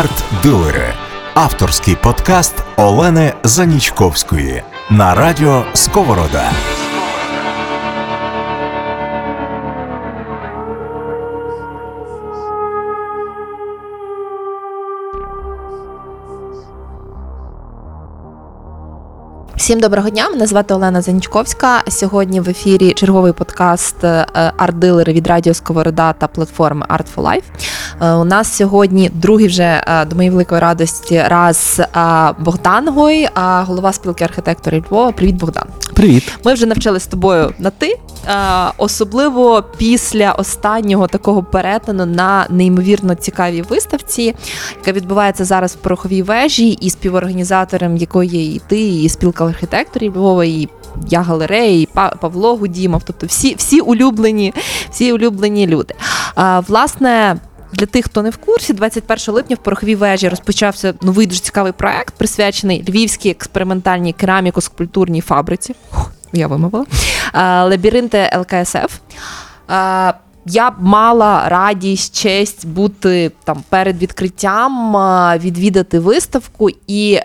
Арт-дилери авторський подкаст Олени Занічковської на радіо Сковорода. Всім доброго дня. Мене звати Олена Занічковська. Сьогодні в ефірі черговий подкаст е, арт-дилери від Радіо Сковорода та платформи Art for Life. Е, У нас сьогодні другий вже е, до моєї великої радості раз Богдан Гой, голова спілки архітекторів Львова. Привіт, Богдан. Привіт. Ми вже навчилися з тобою на ти, особливо після останнього такого перетину на неймовірно цікавій виставці, яка відбувається зараз в пороховій вежі, і співорганізатором якої є і ти, і спілка архітекторів Львова, і я галерея, і Павло Гудімов, тобто всі всі улюблені, всі улюблені люди. А, Власне. Для тих, хто не в курсі, 21 липня в пороховій вежі розпочався новий дуже цікавий проект, присвячений львівській експериментальній кераміко-скульптурній фабриці. Я вимовила лабіринти ЛКСФ. Я б мала радість, честь бути там перед відкриттям, відвідати виставку і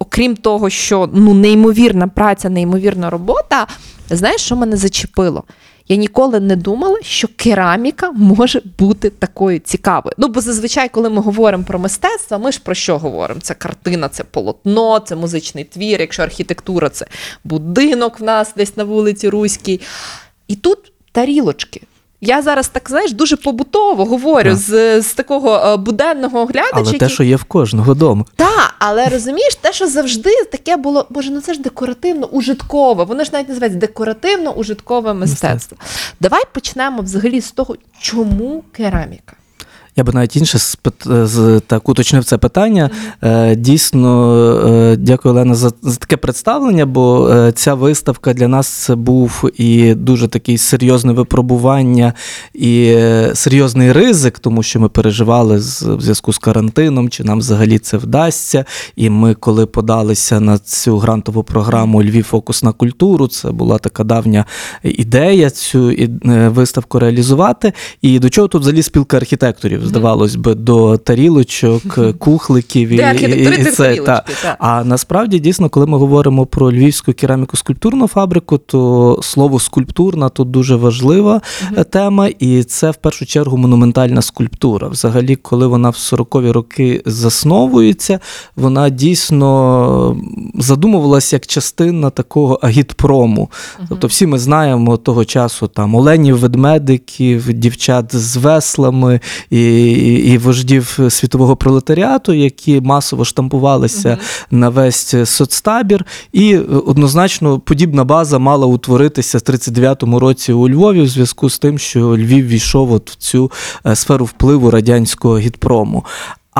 окрім того, що ну неймовірна праця, неймовірна робота, знаєш, що мене зачепило? Я ніколи не думала, що кераміка може бути такою цікавою. Ну, бо зазвичай, коли ми говоримо про мистецтво, ми ж про що говоримо? Це картина, це полотно, це музичний твір, якщо архітектура це будинок в нас десь на вулиці Руській. І тут тарілочки. Я зараз так знаєш дуже побутово говорю з з такого е, буденного глядача. Але те, що є в кожного дому. Так, але розумієш, те, що завжди таке було, боже, ну це ж декоративно-ужиткове. Воно ж навіть називається декоративно-ужиткове мистецтво. мистецтво. Давай почнемо взагалі з того, чому кераміка. Я би навіть інше так уточнив це питання. Mm-hmm. Дійсно, е, дякую, Олена, за, таке представлення, бо е, ця виставка для нас це був і дуже такий серйозне випробування і серйозний ризик, тому що ми переживали в зв'язку з карантином, чи нам взагалі це вдасться. І ми, коли подалися на цю грантову програму Львів фокус на культуру, це була така давня ідея цю виставку реалізувати. І до чого тут взагалі спілка архітекторів? Здавалось би, до тарілочок, кухликів і, і, і це. Та. та. А насправді дійсно, коли ми говоримо про львівську кераміко-скульптурну фабрику, то слово скульптурна тут дуже важлива uh тема, і це в першу чергу монументальна скульптура. Взагалі, коли вона в 40-ві роки засновується, вона дійсно задумувалася як частина такого агітпрому. uh Тобто, всі ми знаємо того часу там оленів, ведмедиків, дівчат з веслами. і і вождів світового пролетаріату, які масово штампувалися uh на весь соцтабір. І однозначно подібна база мала утворитися в 39-му році у Львові в зв'язку з тим, що Львів війшов от в цю е, сферу впливу радянського гідпрому.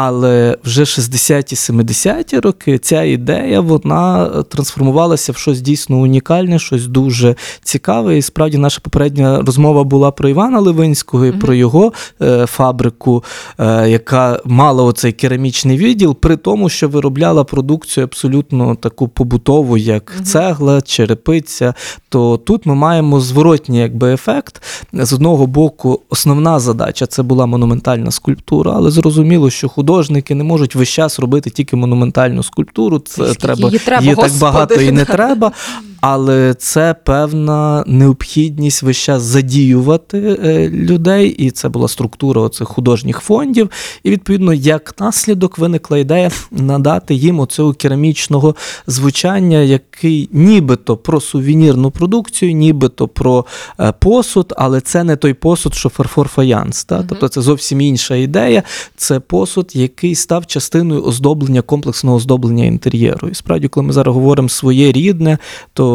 Але вже 60-ті, 70-ті роки ця ідея вона трансформувалася в щось дійсно унікальне, щось дуже цікаве. І справді наша попередня розмова була про Івана Левинського і mm-hmm. про його е, фабрику, е, яка мала оцей керамічний відділ, при тому, що виробляла продукцію абсолютно таку побутову, як mm-hmm. цегла, черепиця. То тут ми маємо зворотній якби ефект. З одного боку, основна задача це була монументальна скульптура, але зрозуміло, що художники не можуть весь час робити тільки монументальну скульптуру. Це треба її, треба, її так багато і не треба але це певна необхідність весь час задіювати е, людей, і це була структура оцих художніх фондів. І відповідно, як наслідок виникла ідея надати їм оцього керамічного звучання, який нібито про сувенірну продукцію, нібито про е, посуд, але це не той посуд, що фарфор фаянс. Та? Тобто це зовсім інша ідея. Це посуд, який став частиною оздоблення комплексного оздоблення інтер'єру. І справді, коли ми зараз говоримо своє рідне, то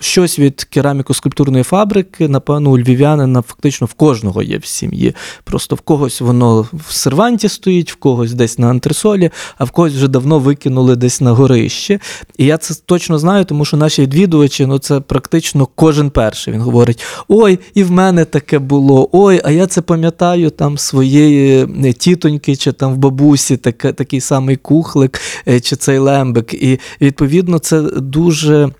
щось від кераміко-скульптурної фабрики, напевно, у львів'янина фактично в кожного є в сім'ї. Просто в когось воно в серванті стоїть, в когось десь на антресолі, а в когось вже давно викинули десь на горище. І я це точно знаю, тому що наші відвідувачі, ну це практично кожен перший. Він говорить: ой, і в мене таке було, ой, а я це пам'ятаю там своєї е, тітоньки, чи там в бабусі таке, такий самий кухлик, е, чи цей лембик. І відповідно це дуже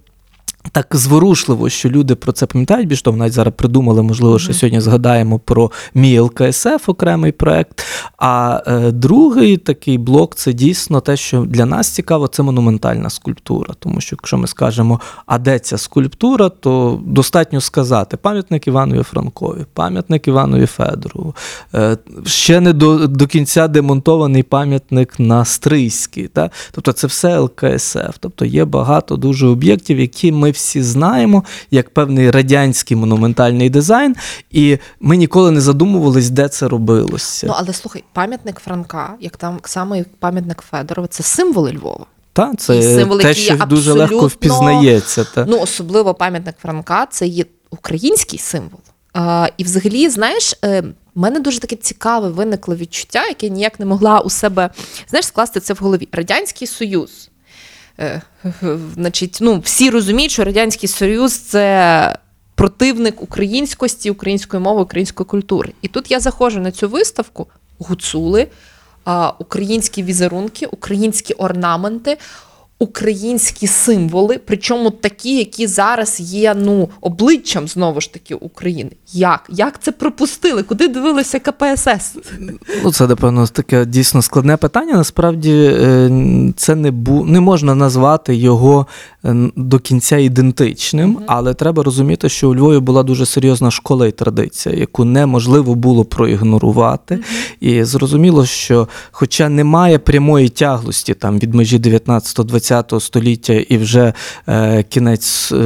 так зворушливо, що люди про це пам'ятають. Більш того, навіть зараз придумали, можливо, що сьогодні згадаємо про мій ЛКСФ, окремий проект. А е, другий такий блок це дійсно те, що для нас цікаво, це монументальна скульптура. Тому що, якщо ми скажемо, а де ця скульптура, то достатньо сказати пам'ятник Іванові Франкові, пам'ятник Іванові Федорову. Е, ще не до, до кінця демонтований пам'ятник на Стрийській. Та? Тобто це все ЛКСФ. Тобто є багато дуже об'єктів, які ми всі знаємо, як певний радянський монументальний дизайн, і ми ніколи не задумувались, де це робилося. Ну але слухай, пам'ятник Франка, як там саме як пам'ятник Федорова, це символи Львова. Та, це символи, те, що дуже легко впізнається. Та. Ну, особливо пам'ятник Франка це є український символ. А, і взагалі, знаєш, е, в мене дуже таке цікаве виникло відчуття, яке ніяк не могла у себе знаєш, скласти це в голові. Радянський Союз. Е, значить, ну, всі розуміють, що Радянський Союз це противник українськості, української мови, української культури. І тут я заходжу на цю виставку гуцули, українські візерунки, українські орнаменти, українські символи, причому такі, які зараз є ну, обличчям знову ж таки України. Як? Як це пропустили? Куди дивилися КПСС? Ну, це, напевно, таке дійсно складне питання. Насправді е, це не бу... не можна назвати його е, до кінця ідентичним, але треба розуміти, що у Львові була дуже серйозна школа і традиція, яку неможливо було проігнорувати. І зрозуміло, що, хоча немає прямої тяглості там від межі 19-20 століття і вже е, кінець е,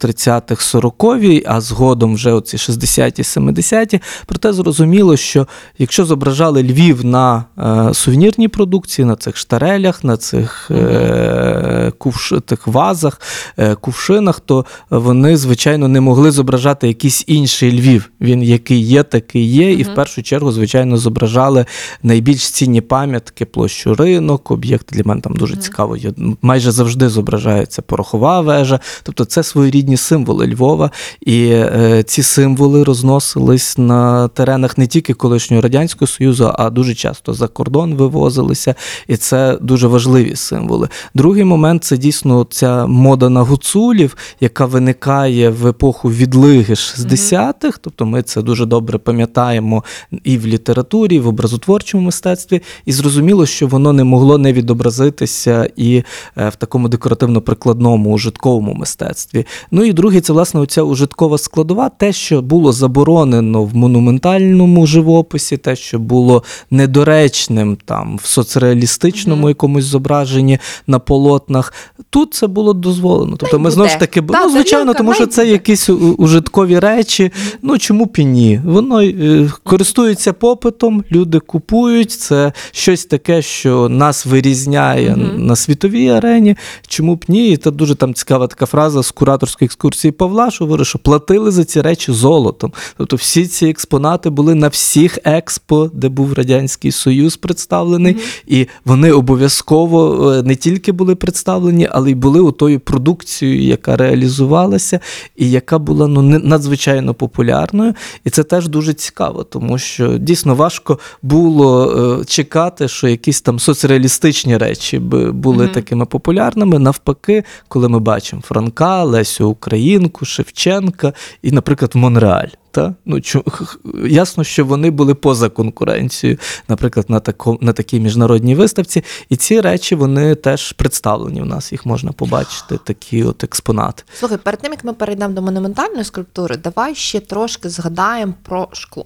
30-х, 40-ві, а згодом вже оці 60-ті, 70-ті, проте зрозуміло, що якщо зображали Львів на е, сувенірній продукції, на цих штарелях, на цих е, кувш, тих вазах, е, кувшинах, то вони, звичайно, не могли зображати якийсь інший Львів. Він який є, такий є. І в першу чергу, звичайно, зображали найбільш цінні пам'ятки, площу ринок, об'єкти для мене там дуже цікаво. Є. Майже завжди зображається порохова вежа. Тобто це своєрідні символи Львова. І е, ці символи розносились на теренах не тільки колишнього Радянського Союзу, а дуже часто за кордон вивозилися. І це дуже важливі символи. Другий момент це дійсно ця мода на гуцулів, яка виникає в епоху відлиги 60-х. Тобто ми це дуже добре пам'ятаємо і в літературі, і в образотворчому мистецтві. І зрозуміло, що воно не могло не відобразитися і е, в такому декоративно-прикладному ужитковому мистецтві. Ну і другий це власне оця ужиткова складова, те, що було заборонено в монументальному живописі, те, що було недоречним там в соцреалістичному якомусь зображенні на полотнах. Тут це було дозволено. Тобто ми знову ж таки, Та, ну, звичайно, тому що це буде. якісь ужиткові речі. Ну чому б і ні? Воно е, користується попитом, люди купують. Це щось таке, що нас вирізняє Мгм. на світовій арені. Чому б ні? І це дуже там цікава така фраза з кураторської екскурсії Павла, що говорить, що платили за ці речі золотом. Тобто всі ці експонати були на всіх експо, де був Радянський Союз представлений, і вони обов'язково е, не тільки були представлені, але й були у тою продукцією, яка реалізувалася, і яка була ну надзвичайно популярною. І це теж дуже цікаво, тому що дійсно важко було е, чекати, що якісь там соцреалістичні речі б були Мгм. такими популярними. Навпаки, коли ми бачимо Франка, Лесю Українку, Шевченка і, наприклад, Монреаль. Та? Ну, чу- ясно, що вони були поза конкуренцією, наприклад, на, тако, на такій міжнародній виставці. І ці речі вони теж представлені в нас. Їх можна побачити, такі от експонати. Слухай, перед тим як ми перейдемо до монументальної скульптури, давай ще трошки згадаємо про шкло.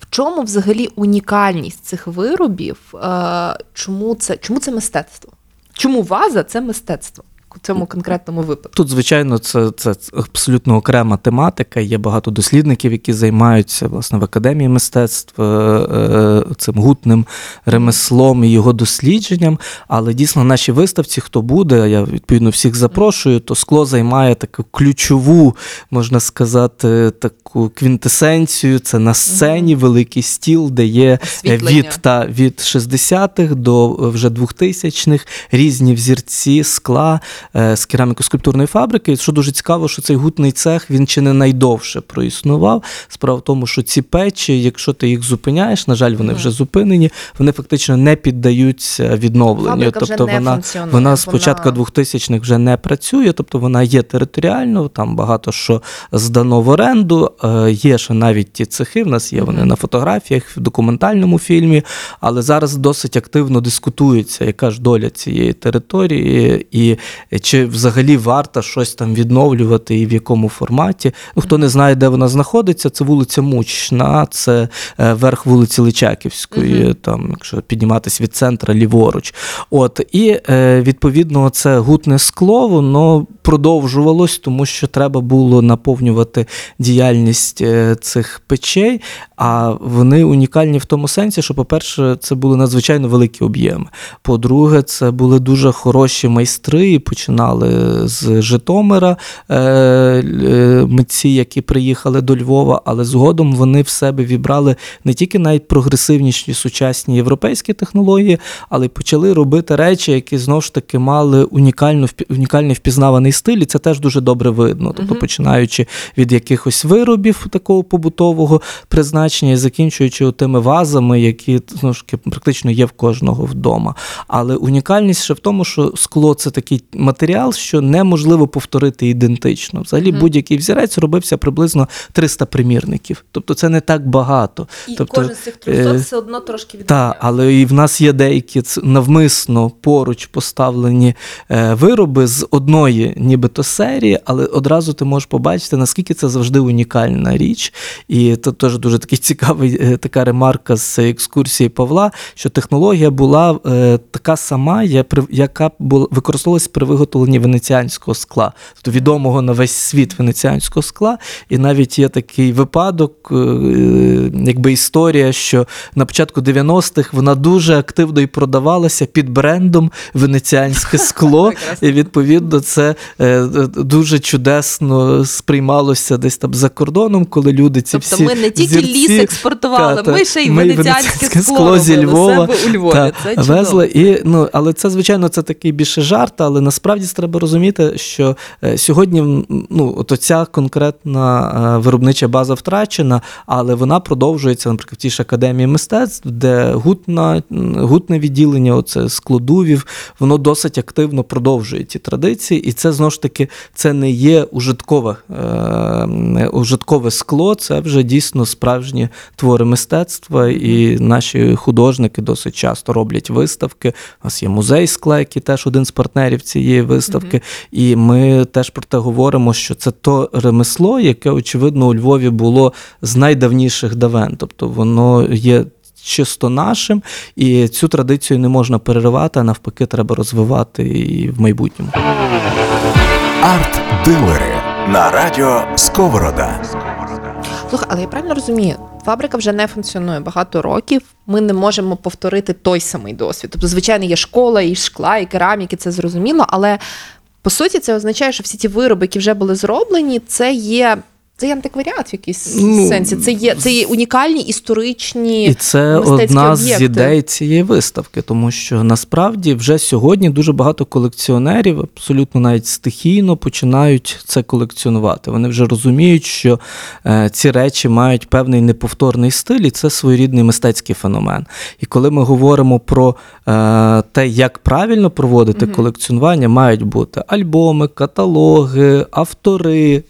В чому взагалі унікальність цих виробів? Е, Чому це, чому це мистецтво? Чому ваза це мистецтво в цьому конкретному випадку? Тут, звичайно, це, це абсолютно окрема тематика. Є багато дослідників, які займаються власне в академії мистецтв е, е, цим гутним ремеслом і його дослідженням. Але дійсно, на нашій виставці, хто буде, я відповідно всіх запрошую, то скло займає таку ключову, можна сказати, таку квінтесенцію. Це на сцені великий стіл, де є е, Освітлення. від та від 60-х до вже 2000-х різні взірці скла. Е, з кераміко-скульптурної фабрики. Що дуже цікаво, що цей гутний цех він чи не найдовше проіснував. Справа в тому, що ці печі, якщо ти їх зупиняєш, на жаль, вони вже зупинені, вони фактично не піддаються відновленню. Фабрика вже тобто не вона, вона з початку 2000-х вже не працює, тобто вона є територіально, там багато що здано в оренду. е, Є ще навіть ті цехи. В нас є вони на фотографіях, в документальному фільмі, але зараз досить активно дискутується, яка ж доля цієї території, і чи взагалі варто щось там відновлювати і в якому форматі. Ну, хто не знає, де вона знаходиться, це вулиця Мучна, це е, верх вулиці Личаківської, там, якщо підніматися від центра ліворуч. От, і е, відповідно, це гутне скло, воно продовжувалось, тому що треба було наповнювати діяльність е, цих печей. А вони унікальні в тому сенсі, що, по-перше, це були надзвичайно великі об'єми. По-друге, це були дуже хороші майстри, і починали з Житомира е, е, митці, які приїхали до Львова, але згодом вони в себе вібрали не тільки найпрогресивніші сучасні європейські технології, але й почали робити речі, які знову ж таки мали унікальну унікальний впізнаваний стиль, і це теж дуже добре видно. Тобто, починаючи від якихось виробів такого побутового призначення і закінчуючи тими вазами, які знову ж таки практично є в кожного вдома. Але унікальність ще в тому, що скло це такий матеріал, що неможливо повторити ідентично. Взагалі, будь-який взірець робився приблизно 300 примірників. Тобто це не так багато. І тобто, кожен з цих 300 е, все одно трошки так, але і в нас є деякі навмисно поруч поставлені е, вироби з одної, нібито серії, але одразу ти можеш побачити, наскільки це завжди унікальна річ. І це теж дуже такий цікавий е, така ремарка з екскурсії Павла, що технологія була е, така сама, яка була використовувалася при виготовленні венеціанського скла, тобто відомого на весь світ венеціанського скла. І навіть є такий випадок, е, якби історія, що на початку 90-х вона дуже активно і продавалася під брендом венеціанське скло. І відповідно це е, дуже чудесно сприймалося десь там за кордоном, коли люди ці Тобто всі ми не тільки зірці- ліс експортували, Та, ми ще й венеціанське скло зі Львова у Львові. та, Це везли. І, ну, але це, звичайно, це такий більше жарт, але насправді це треба розуміти, що е, сьогодні ну, от оця конкретна е, виробнича база втрачена, але вона продовжується, наприклад, в тій ж академії мистецтв, де гутна, гутне відділення, оце складувів, воно досить активно продовжує ті традиції, і це знову ж таки це не є ужиткове, е, ужиткове скло, це вже дійсно справжні твори мистецтва, і наші художники досить часто роблять виставки. У нас є музей скла, який теж один з партнерів цієї виставки. І ми теж про те говоримо, що це то ремесло, яке, очевидно, у Львові було з найдавніших давен. Тобто воно є. Чисто нашим, і цю традицію не можна переривати, а навпаки, треба розвивати і в майбутньому. Арт-дилери на радіо Сковорода. Слухай, але я правильно розумію, фабрика вже не функціонує багато років. Ми не можемо повторити той самий досвід. Тобто, звичайно, є школа, і шкла, і кераміки, це зрозуміло, але по суті це означає, що всі ті вироби, які вже були зроблені, це є. Це є антикваріат в якійсь Ну, сенсі. Це є, це є унікальні історичні І це одна з об'єкти. ідей цієї виставки, тому що насправді вже сьогодні дуже багато колекціонерів, абсолютно навіть стихійно починають це колекціонувати. Вони вже розуміють, що е, ці речі мають певний неповторний стиль, і це своєрідний мистецький феномен. І коли ми говоримо про е, те, як правильно проводити колекціонування, мають бути альбоми, каталоги, автори.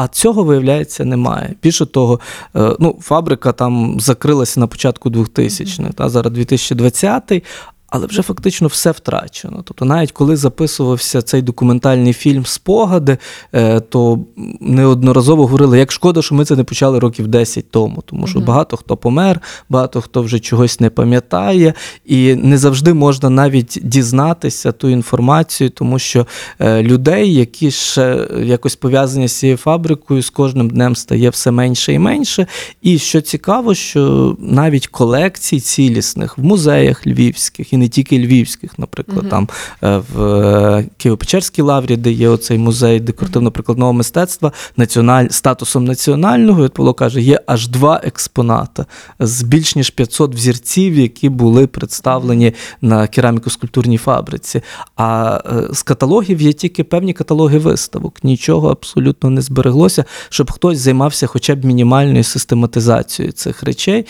А цього, виявляється, немає. Більше того, е, ну, фабрика там закрилася на початку 2000-х, та, зараз 2020 але вже фактично все втрачено. Тобто, навіть коли записувався цей документальний фільм Спогади, е, то неодноразово говорили, як шкода, що ми це не почали років 10 тому, тому що багато хто помер, багато хто вже чогось не пам'ятає, і не завжди можна навіть дізнатися ту інформацію, тому що е, людей, які ще якось пов'язані з цією фабрикою, з кожним днем стає все менше і менше. І що цікаво, що навіть колекцій цілісних в музеях львівських і не тільки львівських, наприклад, Мгм. там е, в е, Києво-Печерській лаврі, де є оцей музей декоративно-прикладного мистецтва, національ... статусом національного. От Павло каже, є аж два експоната з більш ніж 500 взірців, які були представлені на кераміко-скульптурній фабриці. А е, з каталогів є тільки певні каталоги виставок. Нічого абсолютно не збереглося, щоб хтось займався хоча б мінімальною систематизацією цих речей.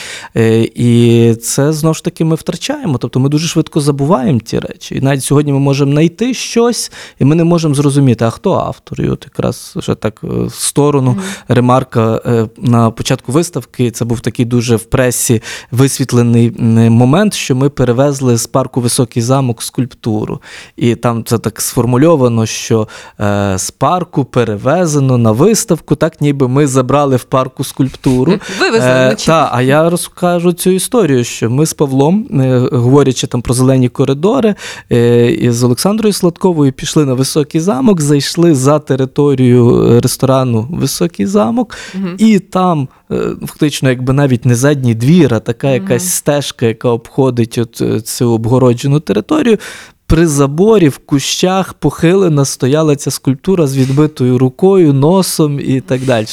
І це знову ж таки ми втрачаємо. Тобто ми дуже швидко забуваємо ті речі. І навіть сьогодні ми можемо знайти щось, і ми не можемо зрозуміти, а хто автор. І от якраз вже так е, в сторону ремарка е, на початку виставки. Це був такий дуже в пресі висвітлений момент, що ми перевезли з парку Високий замок скульптуру. І там це так сформульовано, що е, з парку перевезено на виставку, так ніби ми забрали в парку скульптуру. Вивезли Е, та, а я розкажу цю історію, що ми з Павлом, говорячи там про зелені коридори, е, з Олександрою Сладковою пішли на високий замок, зайшли за територію е, ресторану Високий замок, і там е, фактично, якби навіть не задній двір, а така якась стежка, яка обходить от цю обгороджену територію. При заборі в кущах похилена стояла ця скульптура з відбитою рукою, носом і так далі.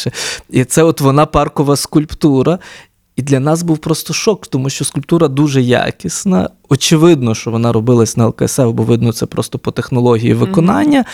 І це от вона паркова скульптура. І для нас був просто шок, тому що скульптура дуже якісна. Очевидно, що вона робилась на ЛКСФ, бо видно це просто по технології виконання.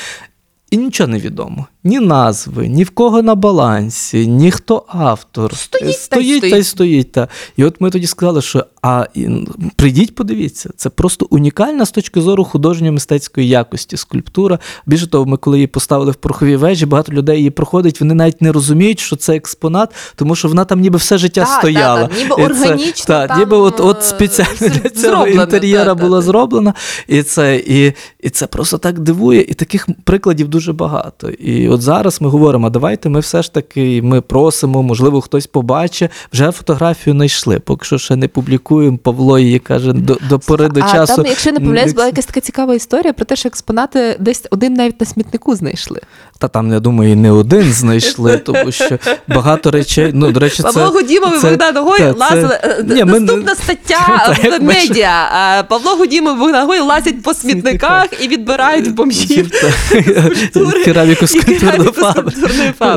І нічого не відомо. Ні назви, ні в кого на балансі, ні хто автор. Стоїть стоїть, та й стоїть. стоїть. Та. І от ми тоді сказали, що а і, прийдіть, подивіться, це просто унікальна з точки зору художньо-мистецької якості скульптура. Більше того, ми коли її поставили в пороховій вежі, багато людей її проходить, вони навіть не розуміють, що це експонат, тому що вона там ніби все життя Та, стояла. та, ніби І це- та, там, ніби от, от е, спеціально для цього інтер'єра була та. зроблена. І це, і, і це просто так дивує. І таких прикладів дуже багато. І от зараз ми говоримо: а давайте ми все ж таки ми просимо, можливо, хтось побачить. Вже фотографію знайшли. Поки що ще не публікуємо. Павло її каже до, до пори до а часу. там, якщо не помиляюсь, була якась така цікава історія про те, що експонати десь один навіть на смітнику знайшли. Та там, я думаю, і не один знайшли, тому що багато речей. Ну, до речі, це, Павло Гудімов і Богдан Гой лазили. Наступна стаття в медіа. Павло Гудімов і Богдан Гой лазять по смітниках і відбирають бомжів. Кераміку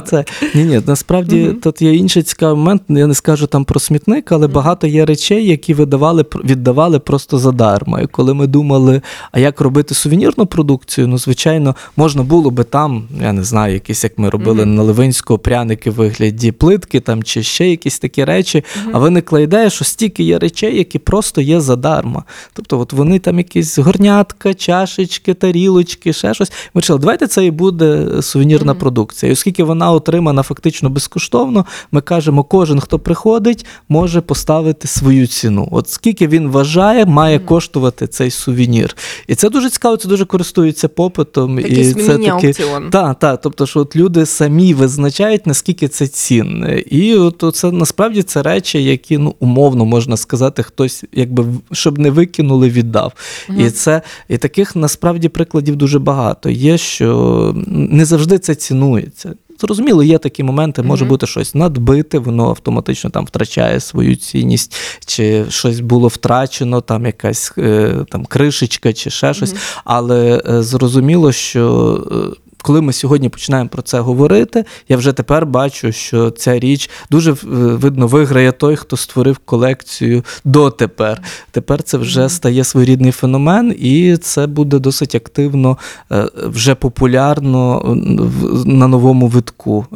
Це, ні, ні, насправді Мгм. тут є інший цікавий момент. Я не скажу там про смітник, але багато є речей, які видавали, віддавали просто задарма. І коли ми думали, а як робити сувенірну продукцію, ну, звичайно, можна було би там, я не знаю, якісь, як ми робили на Ливинського, пряники в вигляді плитки там, чи ще якісь такі речі. А виникла ідея, що стільки є речей, які просто є задарма. Тобто, от вони там якісь горнятка, чашечки, тарілочки, ще щось. Ми вирішили, давайте це і буде сувенірна продукція. І оскільки вона отримана фактично безкоштовно, ми кажемо, кожен, хто приходить, може поставити свою ціну. От скільки він вважає, має коштувати цей сувенір. І це дуже цікаво, це дуже користується попитом. Такий і це міні-аукціон. так, так. Тобто, що от люди самі визначають, наскільки це цінне. І от це насправді це речі, які ну умовно можна сказати, хтось, якби щоб не викинули, віддав. І це і таких насправді прикладів дуже багато. Є, що не завжди це цінується. Зрозуміло, є такі моменти, може бути щось надбите, воно автоматично там втрачає свою цінність, чи щось було втрачено, там якась е, там кришечка, чи ще щось. Але е, зрозуміло, що. Коли ми сьогодні починаємо про це говорити, я вже тепер бачу, що ця річ дуже е, видно виграє той, хто створив колекцію дотепер. Тепер це вже стає своєрідний феномен, і це буде досить активно, е, вже популярно е, на новому витку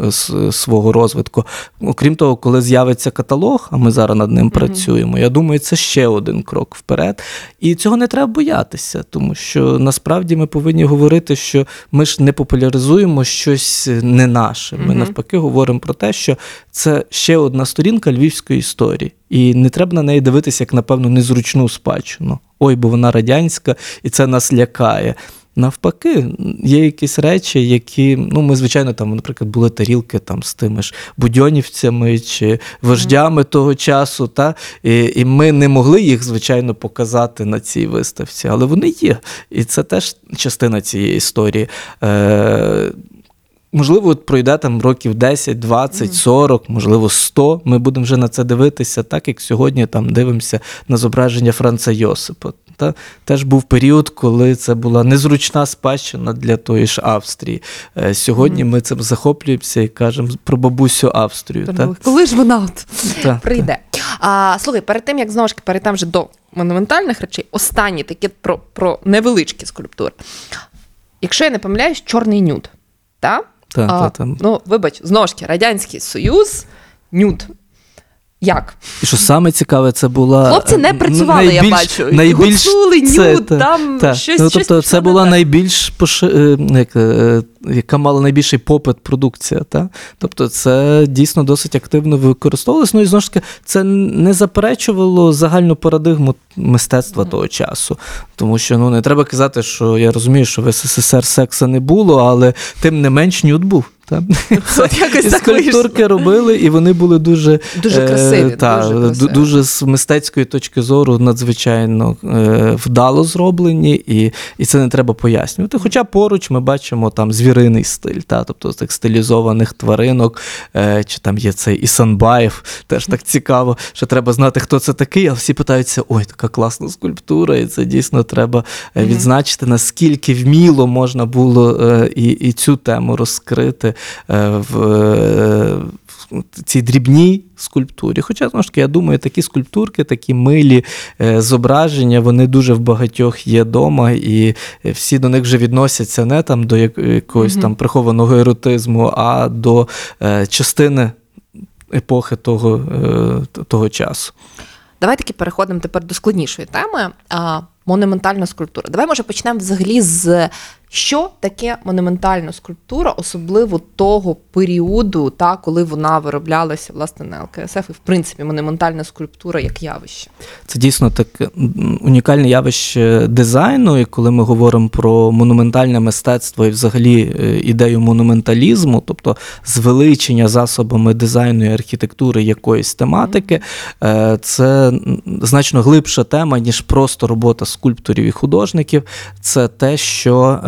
свого розвитку. Окрім того, коли з'явиться каталог, а ми зараз над ним працюємо, я думаю, це ще один крок вперед. І цього не треба боятися, тому що насправді ми повинні говорити, що ми ж не популяризуємо щось не наше. Ми навпаки говоримо про те, що це ще одна сторінка львівської історії. І не треба на неї дивитися як, напевно, незручну спадщину. Ой, бо вона радянська, і це нас лякає. Навпаки, є якісь речі, які, ну, ми, звичайно, там, наприклад, були тарілки там з тими ж будьонівцями чи вождями того часу, та? І, і ми не могли їх, звичайно, показати на цій виставці, але вони є. І це теж частина цієї історії. Е, Можливо, от пройде там років 10, 20, 40, можливо, 100. Ми будемо вже на це дивитися, так як сьогодні там дивимося на зображення Франца Йосипа. Та? Теж був період, коли це була незручна спадщина для тої ж Австрії. Е, Сьогодні ми цим захоплюємося і кажемо про бабусю Австрію. Та? Коли ж вона от Та, прийде? А, слухай, перед тим як знову ж перейдемо вже до монументальних речей, останні такі про, про невеличкі скульптури. Якщо я не помиляюсь, чорний нюд. Та? Та, а, та, та. Ну, вибач, знову ж таки, Радянський Союз, нюд. Як? І що саме цікаве, це була Хлопці не працювали, працювали, я бачу. Найбільш Гуцули, нюд, це, там та. щось- ну, тобто, щось, це була так. найбільш поши... е, як, е, яка мала найбільший попит продукція. Та? Тобто, це дійсно досить активно використовувалось. Ну і знову ж таки, це не заперечувало загальну парадигму мистецтва того часу. Тому що ну не треба казати, що я розумію, що в СССР секса не було, але тим не менш нюд був. Та? От якось так скульптурки робили, і вони були дуже, Дуже красиві, та, дуже ду- красиві. дуже з мистецької точки зору надзвичайно е, вдало зроблені, і, і це не треба пояснювати. Хоча поруч ми бачимо там звіриний стиль, та, тобто з тих стилізованих тваринок, е, чи там є цей Ісанбаєв, теж так цікаво, що треба знати, хто це такий, а всі питаються: ой, така класна скульптура, і це дійсно треба е, відзначити, наскільки вміло можна було е, і, і цю тему розкрити е, в, е, в цій дрібній скульптурі. Хоча, знову ж таки, я думаю, такі скульптурки, такі милі е, зображення, вони дуже в багатьох є дома, і всі до них вже відносяться не там до як- якогось Мгм. там прихованого еротизму, а до е, частини епохи того, е, того часу. Давай таки переходимо тепер до складнішої теми. Монументальна скульптура. Давай, може, почнемо взагалі з що таке монументальна скульптура, особливо того періоду, та, коли вона вироблялася власне на ЛКСФ, і в принципі монументальна скульптура як явище. Це дійсно таке унікальне явище дизайну. І коли ми говоримо про монументальне мистецтво і взагалі е, ідею монументалізму, тобто звеличення засобами дизайну і архітектури якоїсь тематики, е, це значно глибша тема, ніж просто робота скульпторів і художників. Це те, що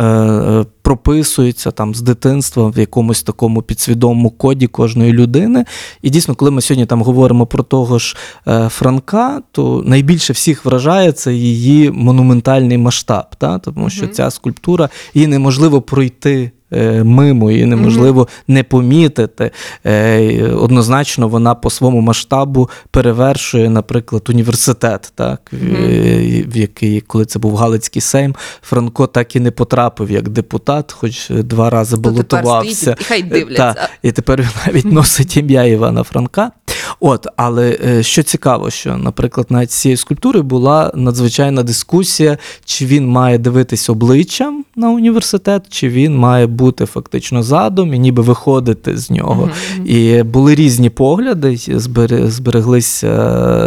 прописується там з дитинства в якомусь такому підсвідомому коді кожної людини. І дійсно, коли ми сьогодні там говоримо про того ж е, Франка, то найбільше всіх вражає це її монументальний масштаб, та? тому що ця скульптура її неможливо пройти. Е, Мимо її неможливо не помітити. Е, Однозначно, вона по своєму масштабу перевершує, наприклад, університет, так, в- е, який, коли це був Галицький Сейм, Франко так і не потрапив як депутат, хоч два рази балотувався. і хай дивляться. Та, і тепер він навіть носить ім'я Івана Франка. От, але е, що цікаво, що, наприклад, навіть з цієї скульптури була надзвичайна дискусія, чи він має дивитись обличчям на університет, чи він має бути фактично задом і ніби виходити з нього. Мгм. І були різні погляди, збереглися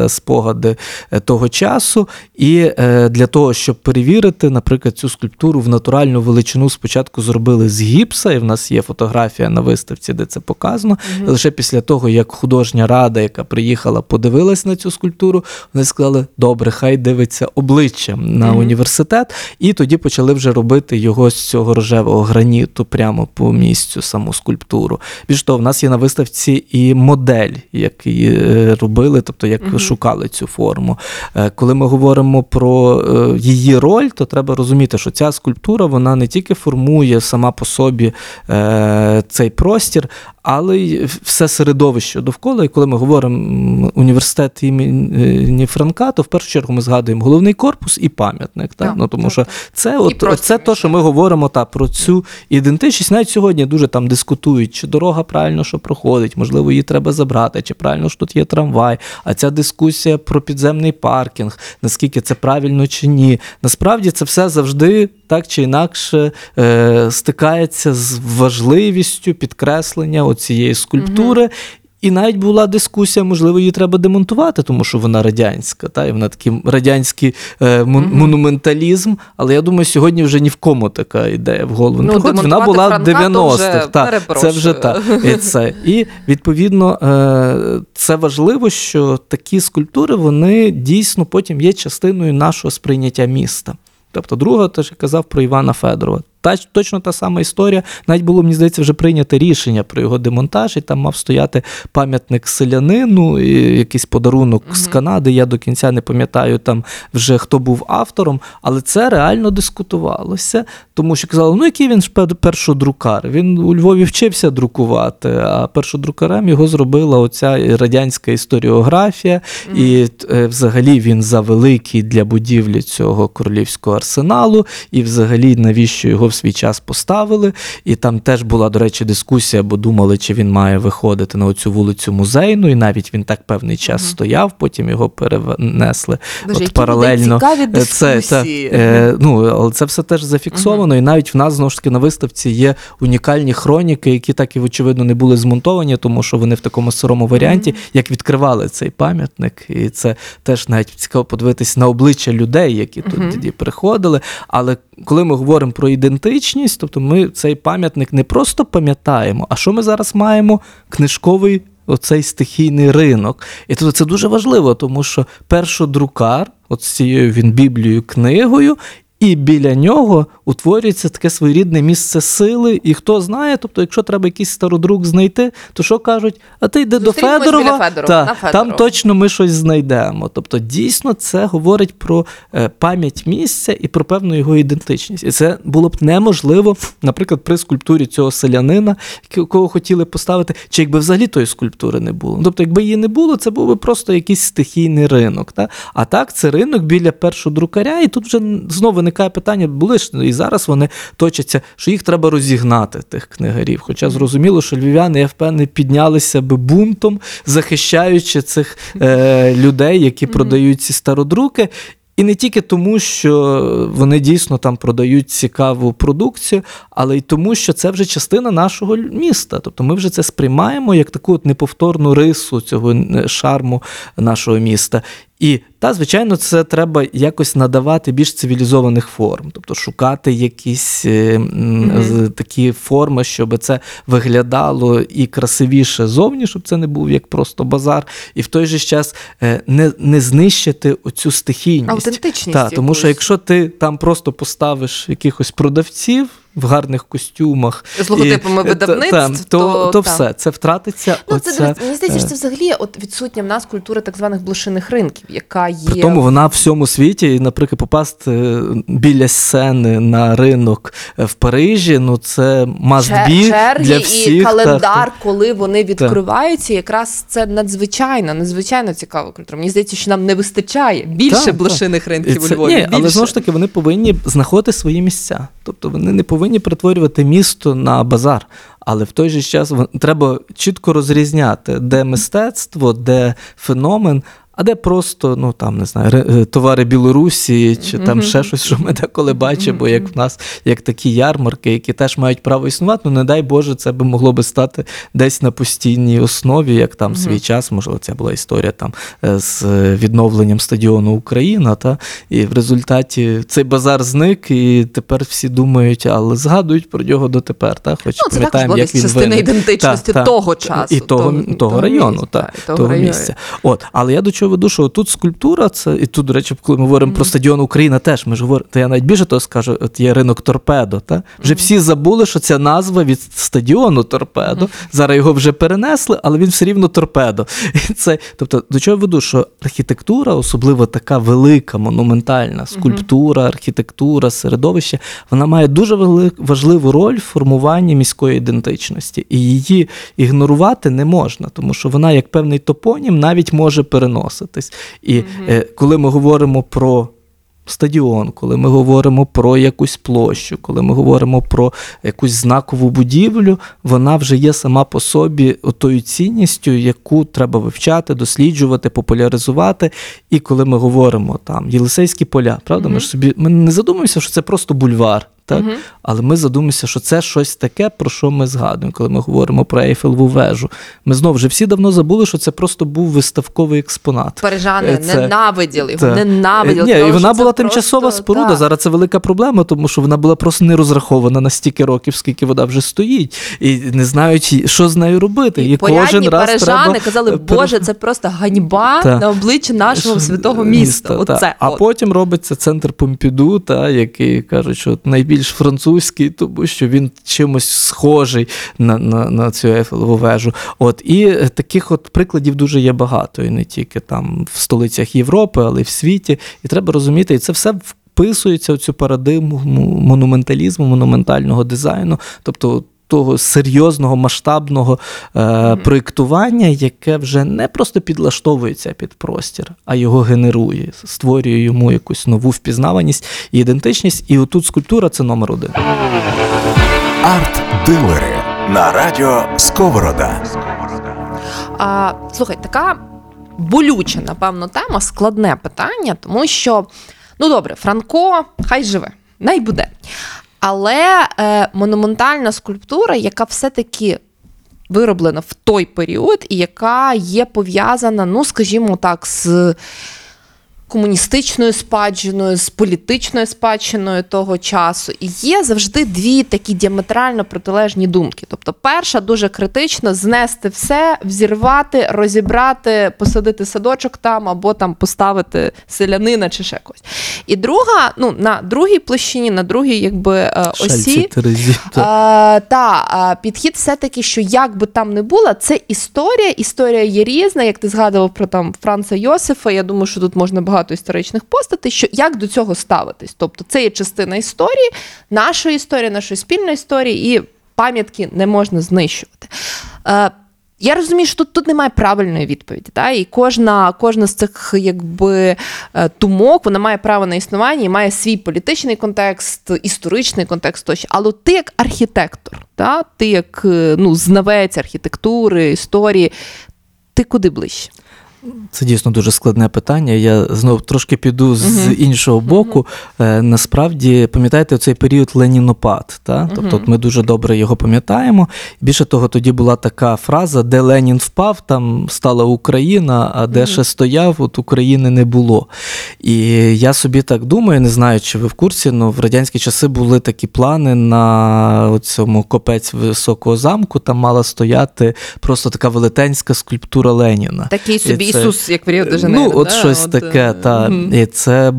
е, спогади е, того часу. І е, для того, щоб перевірити, наприклад, цю скульптуру в натуральну величину спочатку зробили з гіпса, і в нас є фотографія на виставці, де це показано. І лише після того, як художня рада, яка приїхала, подивилась на цю скульптуру, вони сказали: добре, хай дивиться обличчям на Мгм. університет. І тоді почали вже робити його з цього рожевого граніту прямо по місцю саму скульптуру. Більш того, в нас є на виставці і модель, як її е, робили, тобто як Мгм. шукали цю форму. Е, Коли ми говоримо про е, її роль, то треба розуміти, що ця скульптура вона не тільки формує сама по собі цей простір, але й все середовище довкола. І коли ми говоримо університет імені Франка, то в першу чергу ми згадуємо головний корпус і пам'ятник. Так? Так, Ну, тому так, що так. це, от, це то, що між ми говоримо та, про цю ідентичність. Навіть сьогодні дуже там дискутують, чи дорога правильно що проходить, можливо, її треба забрати, чи правильно що тут є трамвай. А ця дискусія про підземний паркінг, наскільки це правильно чи ні. Насправді це все завжди так чи інакше е, стикається з важливістю підкреслення оцієї скульптури. І навіть була дискусія, можливо, її треба демонтувати, тому що вона радянська, та, і вона такий радянський е, мон- Мгм. монументалізм. Але я думаю, сьогодні вже ні в кому така ідея в голову не Ну, приходить. Вона була в 90-х. Та, це вже так. І, це. і відповідно, е, це важливо, що такі скульптури вони дійсно потім є частиною нашого сприйняття міста. Тобто, друга, теж казав про Івана Федорова. Та, точно та сама історія. Навіть було, мені здається, вже прийнято рішення про його демонтаж, і там мав стояти пам'ятник селянину, і якийсь подарунок з Канади. Я до кінця не пам'ятаю там вже хто був автором, але це реально дискутувалося, тому що казали, ну який він ж першодрукар? Він у Львові вчився друкувати, а першодрукарем його зробила оця радянська історіографія, і е, взагалі він завеликий для будівлі цього королівського арсеналу, і взагалі навіщо його в свій час поставили. І там теж була, до речі, дискусія, бо думали, чи він має виходити на оцю вулицю музейну, і навіть він так певний час стояв, потім його перенесли. Боже, які паралельно цікаві Е, це, дискусії. та, е, ну, але це все теж зафіксовано, і навіть в нас знову ж таки на виставці є унікальні хроніки, які так і очевидно не були змонтовані, тому що вони в такому сирому варіанті, як відкривали цей пам'ятник. І це теж навіть цікаво подивитись на обличчя людей, які тут тоді приходили. Але коли ми говоримо про ідентичність, тобто ми цей пам'ятник не просто пам'ятаємо, а що ми зараз маємо? Книжковий оцей стихійний ринок. І тут це дуже важливо, тому що першодрукар, от з цією він біблією книгою, і біля нього утворюється таке своєрідне місце сили. І хто знає, тобто, якщо треба якийсь стародрук знайти, то що кажуть, а ти йди до Федорова, біля Федорова, та, на Федорова. там точно ми щось знайдемо. Тобто, дійсно, це говорить про е, пам'ять місця і про певну його ідентичність. І це було б неможливо, наприклад, при скульптурі цього селянина, якого хотіли поставити, чи якби взагалі тої скульптури не було. Тобто, якби її не було, це був би просто якийсь стихійний ринок. Та? А так, це ринок біля першого друкаря, і тут вже знову виникає питання, були ж і зараз вони точаться, що їх треба розігнати, тих книгарів. Хоча зрозуміло, що львів'яни, я впевнений, піднялися би бунтом, захищаючи цих е, людей, які продають ці стародруки. І не тільки тому, що вони дійсно там продають цікаву продукцію, але й тому, що це вже частина нашого міста. Тобто ми вже це сприймаємо як таку от неповторну рису цього е, шарму нашого міста. І та, звичайно, це треба якось надавати більш цивілізованих форм, тобто шукати якісь з- такі форми, щоб це виглядало і красивіше зовні, щоб це не був як просто базар, і в той же час е, не, не знищити оцю стихійність. Автентичність Так, тому що якщо ти там просто поставиш якихось продавців. В гарних костюмах З логотипами і, видавництв, та- та, то, то- то все це втратиться. Ну, оця, це мені здається, що е, це взагалі от відсутня в нас культура так званих блошиних ринків, яка є При тому вона в всьому світі, і, наприклад, попасти е, біля сцени на ринок е, в Парижі, ну це must be черги для і календар, так. коли вони відкриваються, якраз це надзвичайно, надзвичайно цікава культура. Мені здається, що нам не вистачає більше блошиних І ринків у Львові. Ні, але більше. знову ж таки вони повинні знаходити свої місця. Тобто вони не повинні перетворювати місто на базар. Але в той же час треба чітко розрізняти, де мистецтво, де феномен, а де просто ну там не знаю, е, товари Білорусі чи там ще щось, що ми деколи бачимо, як в нас як такі ярмарки, які теж мають право існувати. Ну не дай Боже, це би могло би стати десь на постійній основі, як там свій час, можливо, це була історія там е, з відновленням стадіону Україна. Та і в результаті цей базар зник, і тепер всі думають, але згадують про нього дотепер. Та хоч Ну, пам'ятаємо, як він частина ідентичності Та, та. того часу, і того, того- того, району, місця, та, того того, місця. От, але я до чого веду, що тут скульптура, це і тут, до речі, коли ми говоримо про стадіон Україна, теж ми ж говоримо, то я навіть більше того скажу, от є ринок торпедо. Та? Вже всі забули, що ця назва від стадіону торпедо. Зараз його вже перенесли, але він все рівно торпедо. І це, тобто, до чого я веду, що архітектура, особливо така велика, монументальна скульптура, архітектура, середовище, вона має дуже важливу роль в формуванні міської ідентичності. І її ігнорувати не можна, тому що вона, як певний топонім, навіть може переноситись. І е, коли ми говоримо про стадіон, коли ми говоримо про якусь площу, коли ми говоримо про якусь знакову будівлю, вона вже є сама по собі тою цінністю, яку треба вивчати, досліджувати, популяризувати. І коли ми говоримо там Єлисейські поля, правда, ми ж собі ми не задумуємося, що це просто бульвар. Так? Але ми задумаємося, що це щось таке, про що ми згадуємо, коли ми говоримо про Ейфелеву вежу. Ми знову вже всі давно забули, що це просто був виставковий експонат. Парижани Е, це- ненавиділи його, ненавиділи. Ні, і вона була просто- тимчасова споруда. так. Зараз це велика проблема, тому що вона була просто не розрахована на стільки років, скільки вода вже стоїть, і не знають, що з нею робити. І порядні кожен раз парижани треба... казали, е, Боже, це просто ганьба Та. на обличчі нашого святого міста. та. Оце А от. потім робиться центр Помпіду, та, який кажуть, що найбільше більш французький, тому що він чимось схожий на на, на цю Ейфелеву вежу. От І таких от прикладів дуже є багато, і не тільки там в столицях Європи, але й в світі. І треба розуміти, і це все вписується в цю парадигму монументалізму, монументального дизайну. тобто того серйозного масштабного е, проєктування, яке вже не просто підлаштовується під простір, а його генерує, створює йому якусь нову впізнаваність і ідентичність. І отут скульптура це номер один. Арт-дилери на радіо Сковорода. А, Слухай, така болюча, напевно, тема, складне питання, тому що, ну добре, Франко, хай живе, най буде. Але е, монументальна скульптура, яка все-таки вироблена в той період, і яка є пов'язана, ну, скажімо так, з комуністичною спадщиною, з політичною спадщиною того часу. І є завжди дві такі діаметрально протилежні думки. Тобто, перша дуже критично знести все, взірвати, розібрати, посадити садочок там або там поставити селянина чи ще когось. І друга, ну на другій площині, на другій, якби е, осі а, та підхід, все-таки, що як би там не було, це історія. Історія є різна. Як ти згадував про там Франца Йосифа, я думаю, що тут можна багато багато історичних постатей, що як до цього ставитись. Тобто це є частина історії, нашої історії, нашої спільної історії, і пам'ятки не можна знищувати. Е, я розумію, що тут тут немає правильної відповіді, та? і кожна кожна з цих якби е, тумок вона має право на існування і має свій політичний контекст, історичний контекст тощо. Але ти як архітектор, та? ти як е, ну, знавець архітектури, історії, ти куди ближче? Це дійсно дуже складне питання. Я знову трошки піду з uh-huh. іншого боку. Uh-huh. Насправді, пам'ятаєте, цей період Ленінопад. Та? Uh-huh. Тобто ми дуже добре його пам'ятаємо. Більше того, тоді була така фраза, де Ленін впав, там стала Україна, а де ще стояв, от України не було. І я собі так думаю, не знаю, чи ви в курсі, але в радянські часи були такі плани на цьому копець високого замку. Там мала стояти просто така велетенська скульптура Леніна. Такий собі Ісус, як де Жанейро. Ну, от да? щось от, таке. Е, та. Угу. І це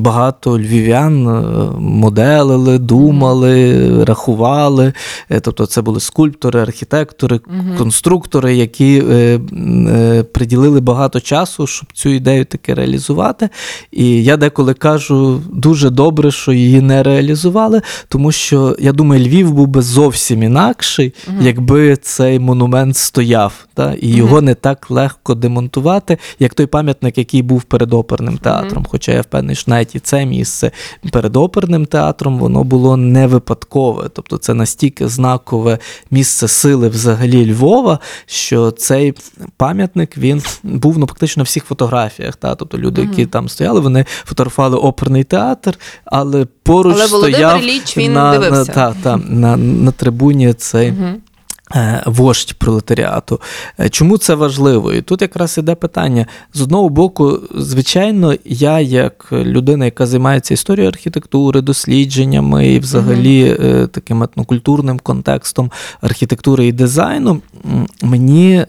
багато львів'ян е, моделили, думали, рахували. Е, тобто це були скульптори, архітектори, угу. конструктори, які е, е, приділили багато часу, щоб цю ідею таки реалізувати. І я деколи кажу, дуже добре, що її не реалізували, тому що я думаю, Львів був би зовсім інакший, угу. якби цей монумент стояв. Та? І його не так легко демонструвати демонтувати, як той пам'ятник, який був перед оперним театром. Mm-hmm. Хоча я впевнений, що навіть і це місце перед оперним театром воно було не випадкове. Тобто це настільки знакове місце сили взагалі Львова, що цей пам'ятник він був ну, практично на всіх фотографіях. Та? Тобто люди, mm-hmm. які там стояли, вони фотографували оперний театр, але поруч але стояв Ліч він на, дивився. На, та, та, на, на трибуні цей. Mm-hmm. Е, вождь пролетаріату. Е, чому це важливо? І тут якраз іде питання. З одного боку, звичайно, я, як людина, яка займається історією архітектури, дослідженнями і взагалі mm-hmm. таким етнокультурним контекстом архітектури і дизайну, мені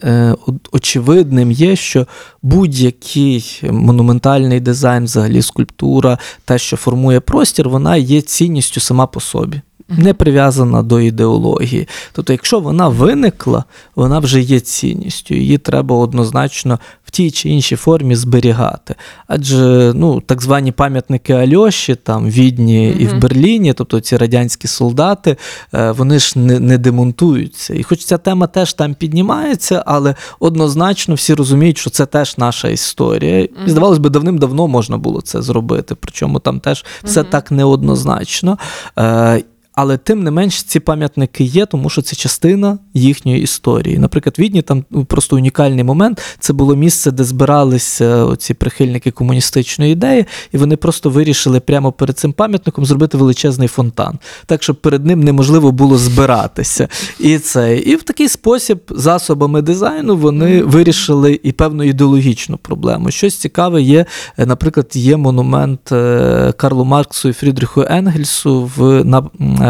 очевидним є, що будь-який монументальний дизайн, взагалі скульптура, те, що формує простір, вона є цінністю сама по собі не прив'язана до ідеології. Тобто, якщо вона виникла, вона вже є цінністю, її треба однозначно в тій чи іншій формі зберігати. Адже ну, так звані пам'ятники Альоші, там Відні і в Берліні, тобто ці радянські солдати, е, вони ж не, не демонтуються. І хоч ця тема теж там піднімається, але однозначно всі розуміють, що це теж наша історія. І здавалось би, давним-давно можна було це зробити. Причому там теж все так неоднозначно. Е, але тим не менш ці пам'ятники є, тому що це частина їхньої історії. Наприклад, Відні там ну, просто унікальний момент. Це було місце, де збиралися ці прихильники комуністичної ідеї, і вони просто вирішили прямо перед цим пам'ятником зробити величезний фонтан, так щоб перед ним неможливо було збиратися. І це і в такий спосіб засобами дизайну вони вирішили і певну ідеологічну проблему. Щось цікаве є, наприклад, є монумент е, Карлу Марксу і Фрідріху Енгельсу в на е,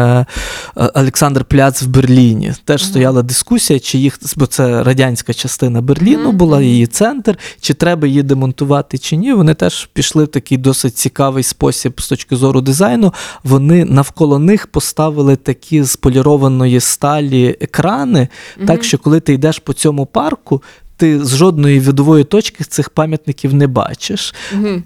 Олександр Пляц в Берліні. Теж стояла дискусія, чи їх, бо це радянська частина Берліну була, її центр, чи треба її демонтувати, чи ні. Вони теж пішли в такий досить цікавий спосіб з точки зору дизайну. Вони навколо них поставили такі з полірованої сталі екрани, так що коли ти йдеш по цьому парку. Ти з жодної видової точки цих пам'ятників не бачиш.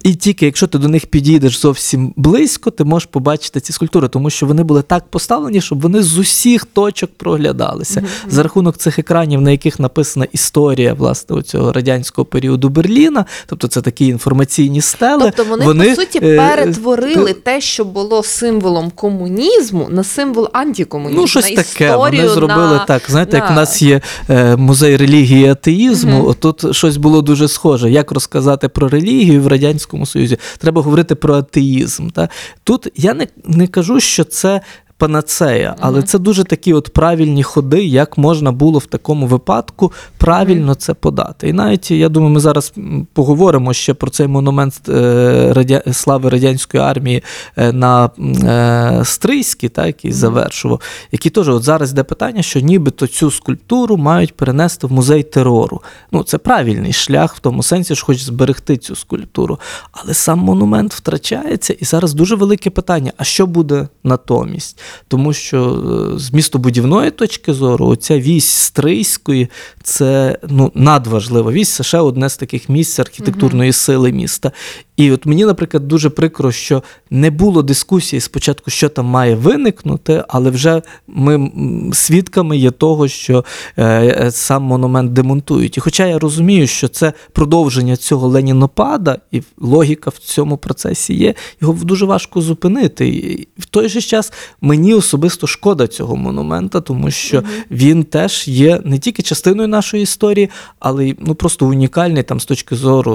І тільки якщо ти до них підійдеш зовсім близько, ти можеш побачити ці скульптури, тому що вони були так поставлені, щоб вони з усіх точок проглядалися. За рахунок цих екранів, на яких написана історія власне цього радянського періоду Берліна, тобто це такі інформаційні стели. Тобто вони, по суті е, перетворили пе- те, що було символом комунізму, на символ антикомунізму. Ну, щось на таке. історію, Вони зробили на... так. Знаєте, як на- в нас є е, музей релігії і атеїзму, отут щось було дуже схоже. Як розказати про релігію в Радянському Союзі? Треба говорити про атеїзм. Та? Тут я не, не кажу, що це. Панацея, але це дуже такі от правильні ходи, як можна було в такому випадку правильно це подати. І навіть я думаю, ми зараз поговоримо ще про цей монумент е, радя... слави радянської армії е, на е, Стрийській, так, який завершував, який теж от зараз йде питання, що нібито цю скульптуру мають перенести в музей терору. Ну, це правильний шлях в тому сенсі, що хоч зберегти цю скульптуру. Але сам монумент втрачається, і зараз дуже велике питання: а що буде натомість? Тому що е, з містобудівної точки зору, оця вісь Стрийської це ну, надважлива вісь, це ще одне з таких місць архітектурної сили міста. І от мені, наприклад, дуже прикро, що не було дискусії спочатку, що там має виникнути, але вже ми свідками є того, що е, е, сам монумент демонтують. І хоча я розумію, що це продовження цього ленінопада, і логіка в цьому процесі є, його дуже важко зупинити. І в той же час мені особисто шкода цього монумента, тому що він теж є не тільки частиною нашої історії, але й ну, просто унікальний там з точки зору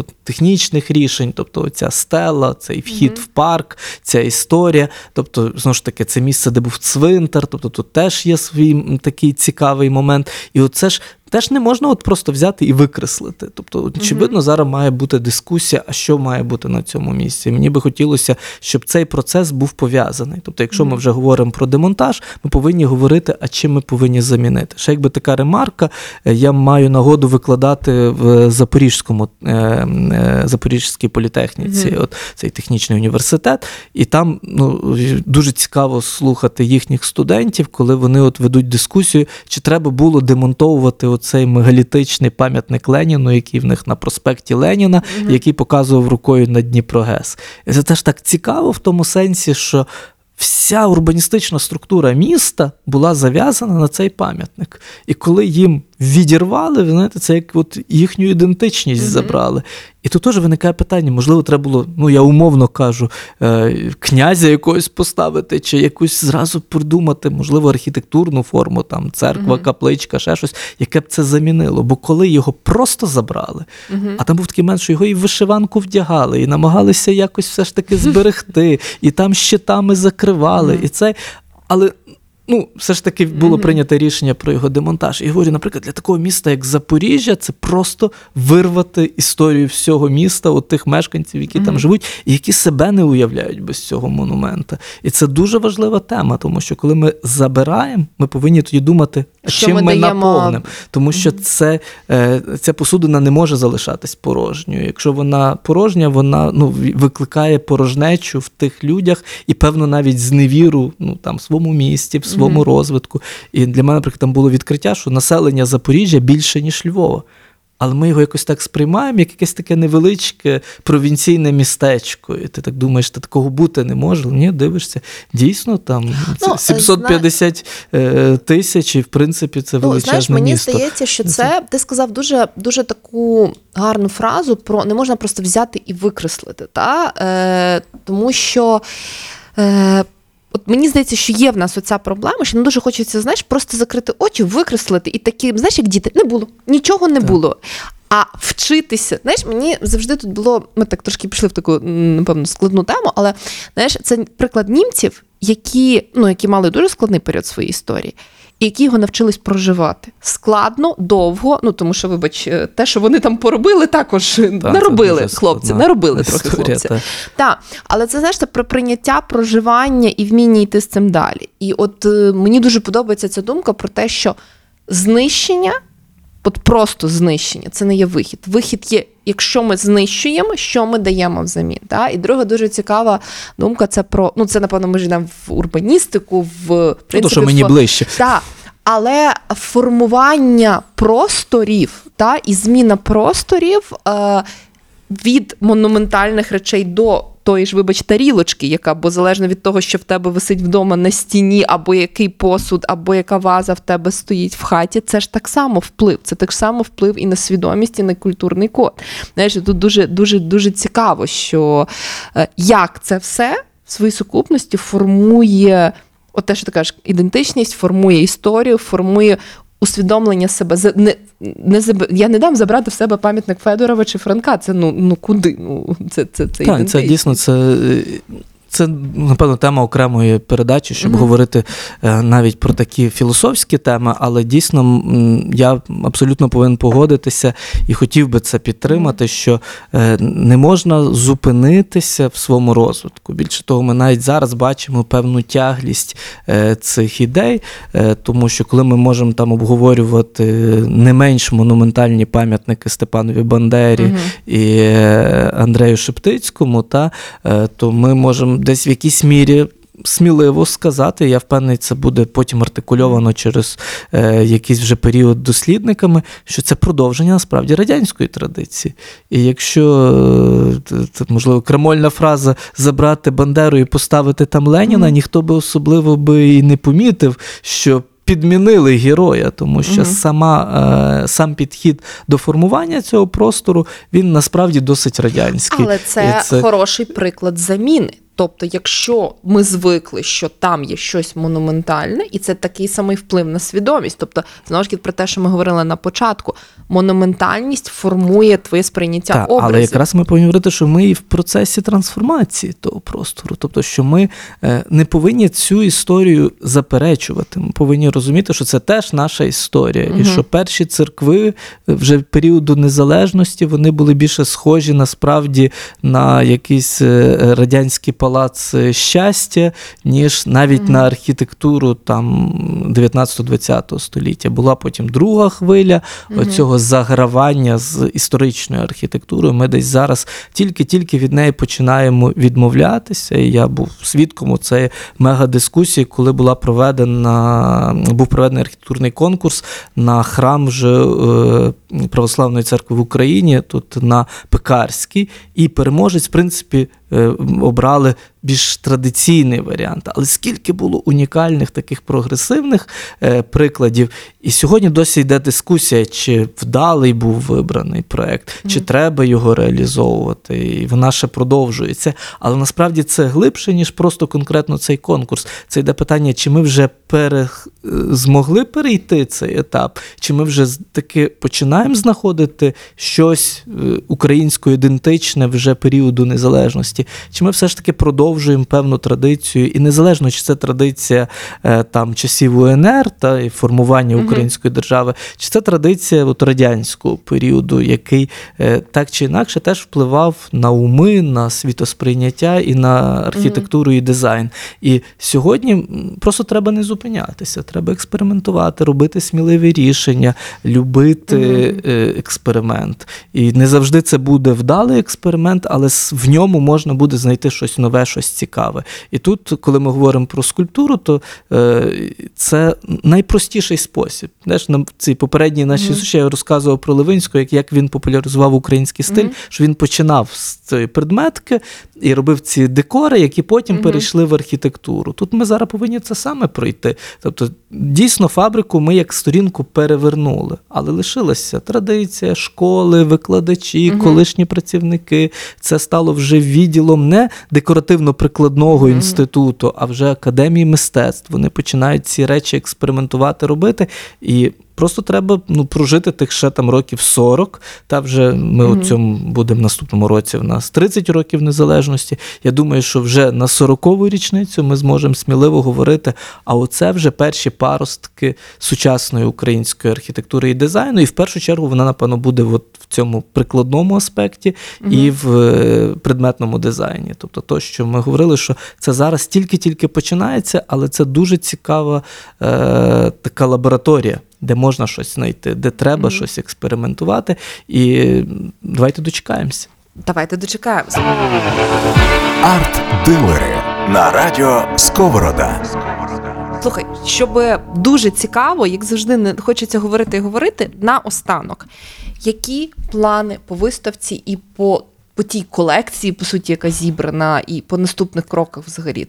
е, технічних рішень, тобто ця стела, цей вхід в парк, ця історія. Тобто, знову ж таки, це місце, де був цвинтар, тобто тут теж є свій такий цікавий момент. І оце ж. Теж не можна от просто взяти і викреслити. Тобто, очевидно, зараз має бути дискусія, а що має бути на цьому місці. Мені би хотілося, щоб цей процес був пов'язаний. Тобто, якщо ми вже говоримо про демонтаж, ми повинні говорити, а чим ми повинні замінити. Ще якби така ремарка, е, я маю нагоду викладати в Запорізькому е, е, Запорізькій політехніці, от цей технічний університет, і там ну, дуже цікаво слухати їхніх студентів, коли вони от ведуть дискусію, чи треба було демонтовувати оцей мегалітичний пам'ятник Леніну, який в них на проспекті Леніна, який показував рукою на Дніпрогес. І це теж так цікаво в тому сенсі, що вся урбаністична структура міста була зав'язана на цей пам'ятник. І коли їм відірвали, ви знаєте, це як от їхню ідентичність забрали. І тут теж виникає питання: можливо, треба було, ну я умовно кажу, е, князя якогось поставити, чи якусь зразу придумати, можливо, архітектурну форму, там церква, капличка, ще щось, яке б це замінило. Бо коли його просто забрали, а там був такий момент, що його і в вишиванку вдягали, і намагалися якось все ж таки зберегти, і там щитами закривали, і це. Але ну, все ж таки було прийнято рішення про його демонтаж. І говорю, наприклад, для такого міста, як Запоріжжя, це просто вирвати історію всього міста, от тих мешканців, які там живуть, і які себе не уявляють без цього монумента. І це дуже важлива тема, тому що коли ми забираємо, ми повинні тоді думати, Що чим ми ми, даємо? наповнимо. Тому що це, е, ця посудина не може залишатись порожньою. Якщо вона порожня, вона ну, викликає порожнечу в тих людях і, певно, навіть зневіру ну, там, в своєму місті, в своєму розвитку. І для мене, наприклад, там було відкриття, що населення Запоріжжя більше, ніж Львова. Але ми його якось так сприймаємо, як якесь таке невеличке провінційне містечко. І ти так думаєш, та такого бути не може. Ні, дивишся, дійсно там Ну, е, 750 е, тисяч, і в принципі це Ну, величезне знаєш, мені місто. здається, що це ти сказав дуже дуже таку гарну фразу про не можна просто взяти і викреслити, та? Е, тому що. Е, От мені здається, що є в нас оця проблема, що не дуже хочеться, знаєш, просто закрити очі, викреслити і такі, знаєш, як діти, не було, нічого не було. А вчитися, знаєш, мені завжди тут було. Ми так трошки пішли в таку, напевно, складну тему, але знаєш, це приклад німців, які, ну, які мали дуже складний період своєї історії. І які його навчились проживати. Складно, довго, ну тому що, вибач, е, те, що вони там поробили, також це наробили хлопці, наробили трохи хлопці. та. Так, але це знаєш, це про прийняття, проживання і вміння йти з цим далі. І от е, мені дуже подобається ця думка про те, що знищення, от просто знищення, це не є вихід. Вихід є, якщо ми знищуємо, що ми даємо взамін. Да? І друга дуже цікава думка це про ну це напевно ми йдемо в урбаністику, в Ну, то, принципі, що мені в- ближче. Да. Але формування просторів та, і зміна просторів е, від монументальних речей до тої ж, вибач, тарілочки, яка, бо залежно від того, що в тебе висить вдома на стіні, або який посуд, або яка ваза в тебе стоїть в хаті, це ж так само вплив. Це так само вплив і на свідомість, і на культурний код. Знаєш, тут дуже дуже дуже цікаво, що е, як це все в своїй сукупності формує. От те, що ти кажеш, ідентичність формує історію, формує усвідомлення себе. Не, не Я не дам забрати в себе пам'ятник Федорова чи Франка. Це ну, ну куди? Ну, це, це, це Так, це дійсно це. Це, напевно, тема окремої передачі, щоб Мгм. говорити е, навіть про такі філософські теми, але дійсно я абсолютно повинен погодитися і хотів би це підтримати, що е, не можна зупинитися в своєму розвитку. Більше того, ми навіть зараз бачимо певну тяглість е, цих ідей, тому що коли ми можемо там обговорювати не менш монументальні пам'ятники Степанові Бандері Мгм. і Андрею Шептицькому, та, то ми можемо десь в якійсь мірі. Сміливо сказати, я впевнений, це буде потім артикульовано через е, якийсь вже період дослідниками, що це продовження насправді радянської традиції. І якщо, е, т- можливо, крамольна фраза забрати Бандеру і поставити там Леніна, Мгм. ніхто би особливо би і не помітив, що підмінили героя, тому що Мгм. сама, е, сам підхід до формування цього простору він насправді досить радянський. Але це, І хороший приклад заміни. Тобто, якщо ми звикли, що там є щось монументальне, і це такий самий вплив на свідомість. Тобто, знову ж таки, про те, що ми говорили на початку, монументальність формує твоє сприйняття Так, образів. але якраз ми повинні говорити, що ми і в процесі трансформації того простору. Тобто, що ми е, не повинні цю історію заперечувати. Ми повинні розуміти, що це теж наша історія, і що перші церкви е, вже в періоду незалежності вони були більше схожі насправді на якийсь е, радянський палац е, щастя, ніж навіть Мгм. на архітектуру там 19-20 століття. Була потім друга хвиля Мгм. оцього загравання з історичною архітектурою. Ми десь зараз тільки-тільки від неї починаємо відмовлятися. І я був свідком цієї мегадискусії, коли була проведена, був проведений архітектурний конкурс на храм вже е, Православної церкви в Україні, тут на Пекарській, і переможець, в принципі, обрали більш традиційний варіант. Але скільки було унікальних таких прогресивних е, прикладів, і сьогодні досі йде дискусія, чи вдалий був вибраний проект, чи треба його реалізовувати. І вона ще продовжується. Але насправді це глибше, ніж просто конкретно цей конкурс. Це йде питання, чи ми вже пере... е, змогли перейти цей етап, чи ми вже таки починаємо знаходити щось е, українсько-ідентичне вже періоду незалежності, чи ми все ж таки продовжуємо певну традицію, і незалежно, чи це традиція е, там часів УНР та і формування Мгм. Української держави, чи це традиція от, радянського періоду, який е, так чи інакше теж впливав на уми, на світосприйняття і на архітектуру і дизайн. І сьогодні просто треба не зупинятися, треба експериментувати, робити сміливі рішення, любити е, експеримент. І не завжди це буде вдалий експеримент, але в ньому можна буде знайти щось нове, щось цікаве. І тут, коли ми говоримо про скульптуру, то е, це найпростіший спосіб. Знаєш, на цій попередній нашій Мгм. зустрічі я розказував про Левинського, як, як він популяризував український стиль, Мгм. що він починав з цієї предметки і робив ці декори, які потім Мгм. перейшли в архітектуру. Тут ми зараз повинні це саме пройти. Тобто, дійсно, фабрику ми як сторінку перевернули, але лишилася традиція, школи, викладачі, колишні працівники. Це стало вже відділом не декоративно-прикладного інституту, а вже академії мистецтв. Вони починають ці речі експериментувати, робити. І Просто треба ну, прожити тих ще там років 40. Та вже ми mm-hmm. у цьому будемо в наступному році. В нас 30 років незалежності. Я думаю, що вже на 40-ву річницю ми зможемо сміливо говорити. А оце вже перші паростки сучасної української архітектури і дизайну. І в першу чергу вона, напевно, буде от в цьому прикладному аспекті mm-hmm. і в е, предметному дизайні. Тобто, то, що ми говорили, що це зараз тільки-тільки починається, але це дуже цікава е, така лабораторія де можна щось знайти, де треба mm-hmm. щось експериментувати. І давайте дочекаємося. Давайте дочекаємося. Арт-дилери на радіо Сковорода. Слухай, щоб дуже цікаво, як завжди, не хочеться говорити і говорити на останок. Які плани по виставці і по по тій колекції, по суті, яка зібрана, і по наступних кроках взагалі?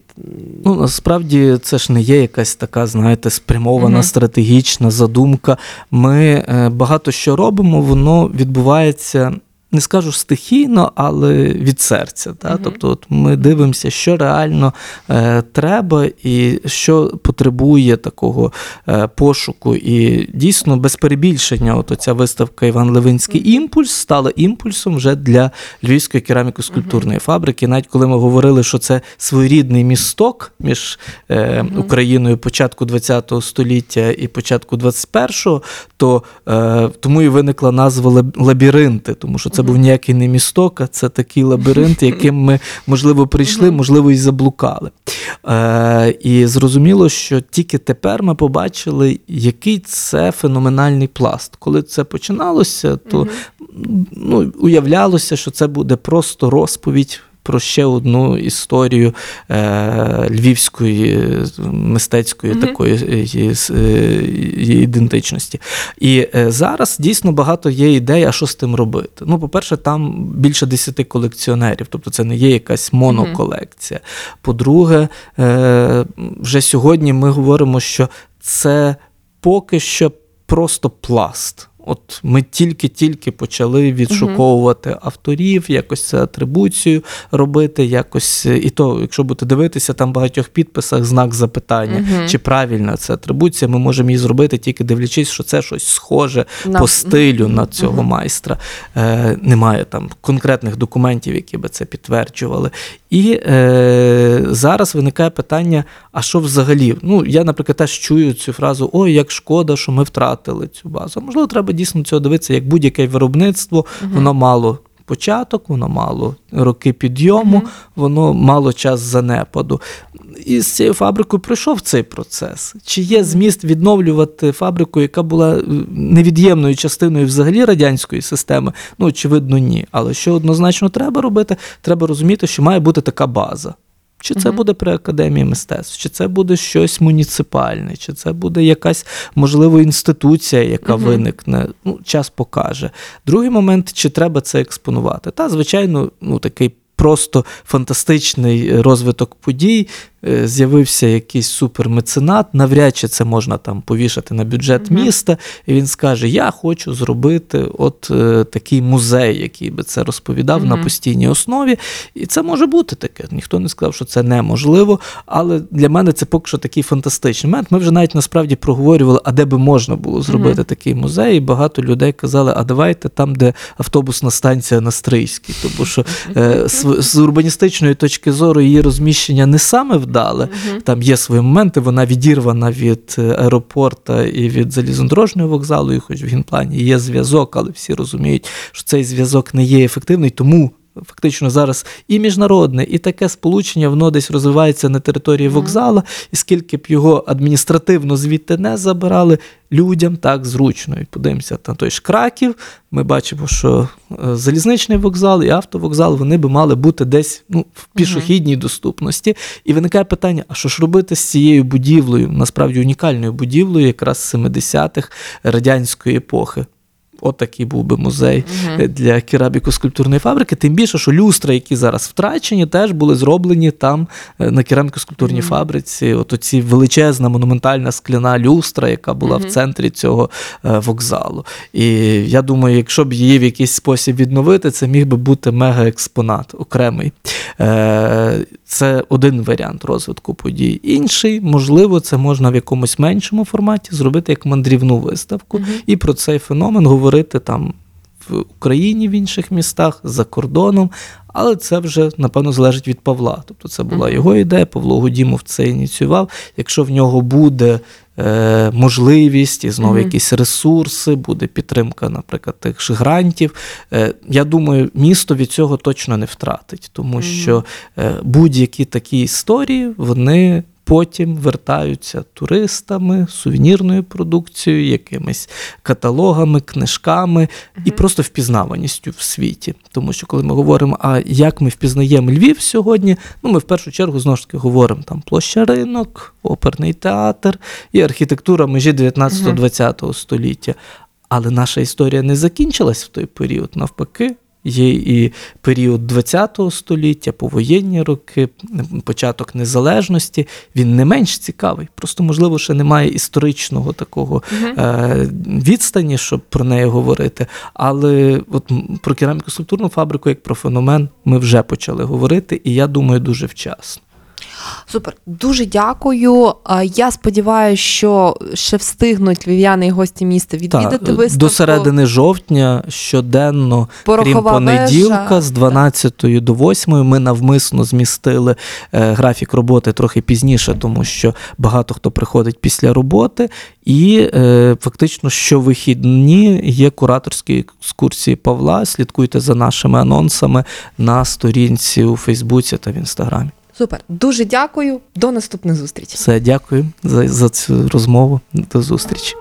Ну насправді це ж не є якась така, знаєте, спрямована, угу. стратегічна задумка. Ми е, багато що робимо, воно відбувається не скажу стихійно, але від серця. Та? Угу. Тобто, от ми дивимося, що реально е, треба і що потребує такого е, пошуку. І дійсно, без перебільшення, от оця виставка Іван Левинський угу. імпульс стала імпульсом вже для Львівської кераміко-скульптурної угу. фабрики. Навіть коли ми говорили, що це своєрідний місток між е, Україною початку ХХ століття і початку 21-го, то е, тому і виникла назва лабіринти, тому що це був ніякий не місток, а це такий лабіринт, яким ми, можливо, прийшли, можливо, і заблукали. Е, І зрозуміло, що тільки тепер ми побачили, який це феноменальний пласт. Коли це починалося, то ну, уявлялося, що це буде просто розповідь про ще одну історію е, львівської мистецької mm-hmm. такої е, е, ідентичності. І е, зараз дійсно багато є ідей, а що з тим робити. Ну, по-перше, там більше десяти колекціонерів, тобто це не є якась моноколекція. Mm-hmm. По-друге, е, вже сьогодні ми говоримо, що це поки що просто пласт. От ми тільки-тільки почали відшуковувати угу. авторів, якось це атрибуцію робити, якось і то, якщо будете дивитися, там в багатьох підписах знак запитання, угу. чи правильна це атрибуція, ми можемо її зробити, тільки дивлячись, що це щось схоже на... по стилю на цього майстра. Е, Немає там конкретних документів, які би це підтверджували. І е, зараз виникає питання: а що взагалі? Ну, я, наприклад, теж чую цю фразу: Ой, як шкода, що ми втратили цю базу. Можливо, треба дійсно цього дивитися, як будь-яке виробництво, угу. воно мало початок, воно мало роки підйому, угу. воно мало час занепаду. І з цією фабрикою пройшов цей процес. Чи є зміст відновлювати фабрику, яка була е, невід'ємною частиною взагалі радянської системи? Ну, очевидно, ні. Але що однозначно треба робити, треба розуміти, що має бути така база. Чи це буде при академії мистецтв, чи це буде щось муніципальне, чи це буде якась можливо інституція, яка виникне. Ну, час покаже. Другий момент, чи треба це експонувати? Та, звичайно, ну такий просто фантастичний розвиток подій. Е, з'явився якийсь супермеценат, навряд чи це можна там повішати на бюджет mm-hmm. міста, і він скаже: Я хочу зробити от е, такий музей, який би це розповідав mm-hmm. на постійній основі. І це може бути таке. Ніхто не сказав, що це неможливо. Але для мене це поки що такий фантастичний момент. Ми вже навіть насправді проговорювали, а де би можна було зробити mm-hmm. такий музей. І багато людей казали, а давайте там, де автобусна станція на Стрийській. Тому що е, з, з урбаністичної точки зору її розміщення не саме в вдале. Mm-hmm. Там є свої моменти, вона відірвана від е, аеропорта і від залізнодорожнього вокзалу, і хоч в генплані є зв'язок, але всі розуміють, що цей зв'язок не є ефективний, тому фактично зараз і міжнародне, і таке сполучення, воно десь розвивається на території вокзала, і скільки б його адміністративно звідти не забирали, людям так зручно. І подивимося на той ж краків. Ми бачимо, що е, залізничний вокзал і автовокзал вони би мали бути десь ну, в пішохідній доступності. І виникає питання: а що ж робити з цією будівлею, насправді унікальною будівлею, якраз 70-х радянської епохи? Отакий був би музей е, для кераміко-скульптурної фабрики. Тим більше, що люстра, які зараз втрачені, теж були зроблені там е, на кераміко-скульптурній фабриці. От оці величезна монументальна скляна люстра, яка була в центрі цього е, вокзалу. І я думаю, якщо б її в якийсь спосіб відновити, це міг би бути мегаекспонат окремий. Це один варіант розвитку подій. Інший, можливо, це можна в якомусь меншому форматі зробити як мандрівну виставку і про цей феномен говорити там в Україні, в інших містах, за кордоном. Але це вже, напевно, залежить від Павла. Тобто це була його ідея, Павло Гудімов це ініціював. Якщо в нього буде е, можливість і знову Мгм. якісь ресурси, буде підтримка, наприклад, тих ж грантів. Е, я думаю, місто від цього точно не втратить, тому що е, будь-які такі історії, вони. Потім вертаються туристами, сувенірною продукцією, якимись каталогами, книжками і просто впізнаваністю в світі. Тому що коли ми говоримо, а як ми впізнаємо Львів сьогодні, ну ми в першу чергу знову ж таки говоримо там площа ринок, оперний театр і архітектура межі 19-20 століття. Але наша історія не закінчилась в той період. Навпаки, є і період ХХ століття, повоєнні роки, початок незалежності. Він не менш цікавий. Просто, можливо, ще немає історичного такого е, відстані, щоб про неї говорити. Але от про кераміку скульптурну фабрику, як про феномен, ми вже почали говорити, і я думаю, дуже вчасно. Супер, дуже дякую. Я сподіваюся, що ще встигнуть львів'яни і гості міста відвідати Та, виставку. до середини жовтня щоденно, крім понеділка, вежа. з 12 до 8 ми навмисно змістили е, графік роботи трохи пізніше, тому що багато хто приходить після роботи, і е, фактично щовихідні є кураторські екскурсії Павла. Слідкуйте за нашими анонсами на сторінці у Фейсбуці та в Інстаграмі. Супер, дуже дякую. До наступних зустрічей. Все, дякую за, за цю розмову. До зустрічі.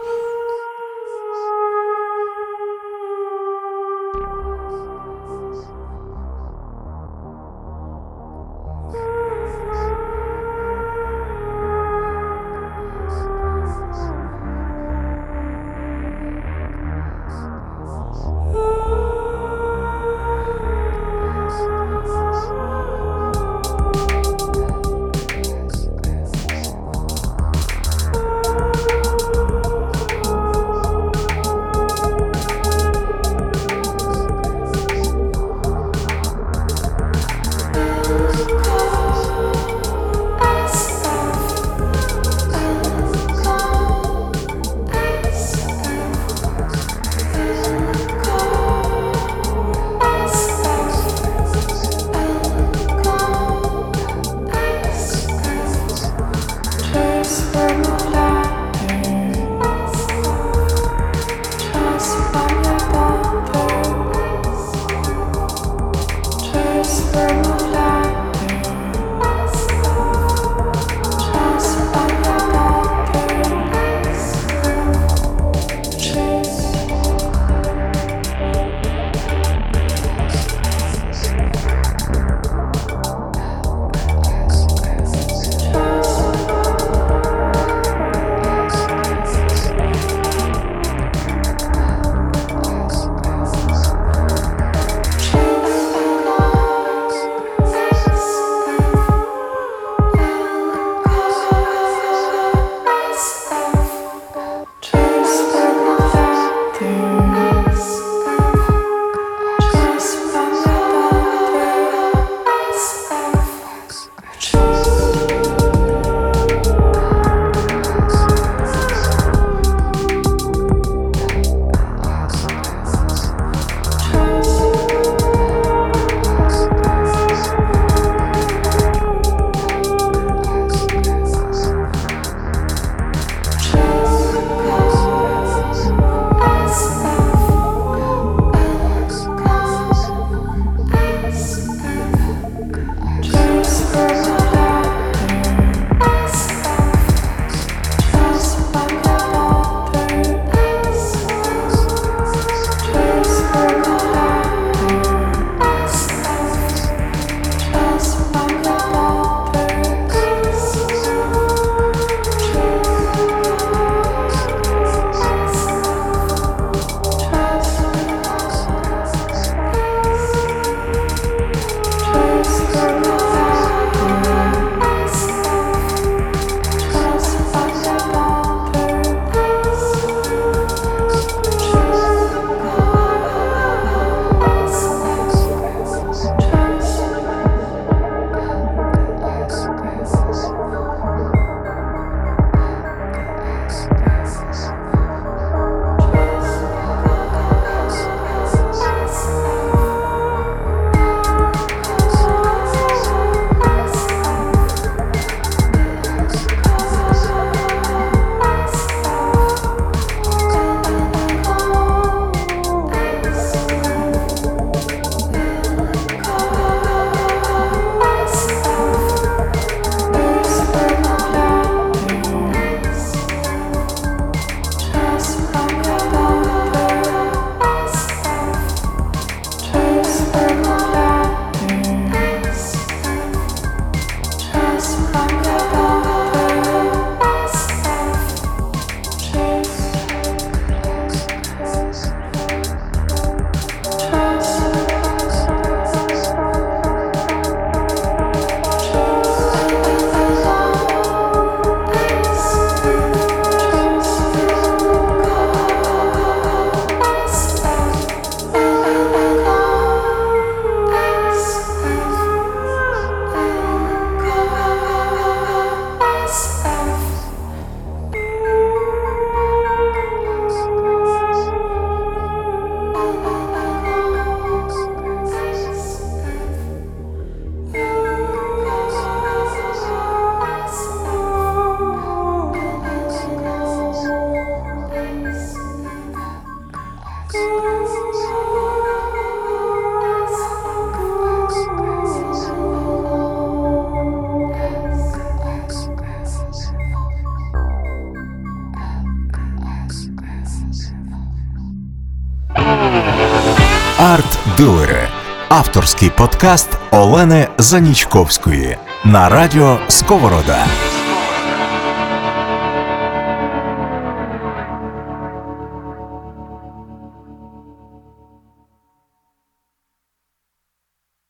Авторський подкаст Олени Занічковської на радіо Сковорода.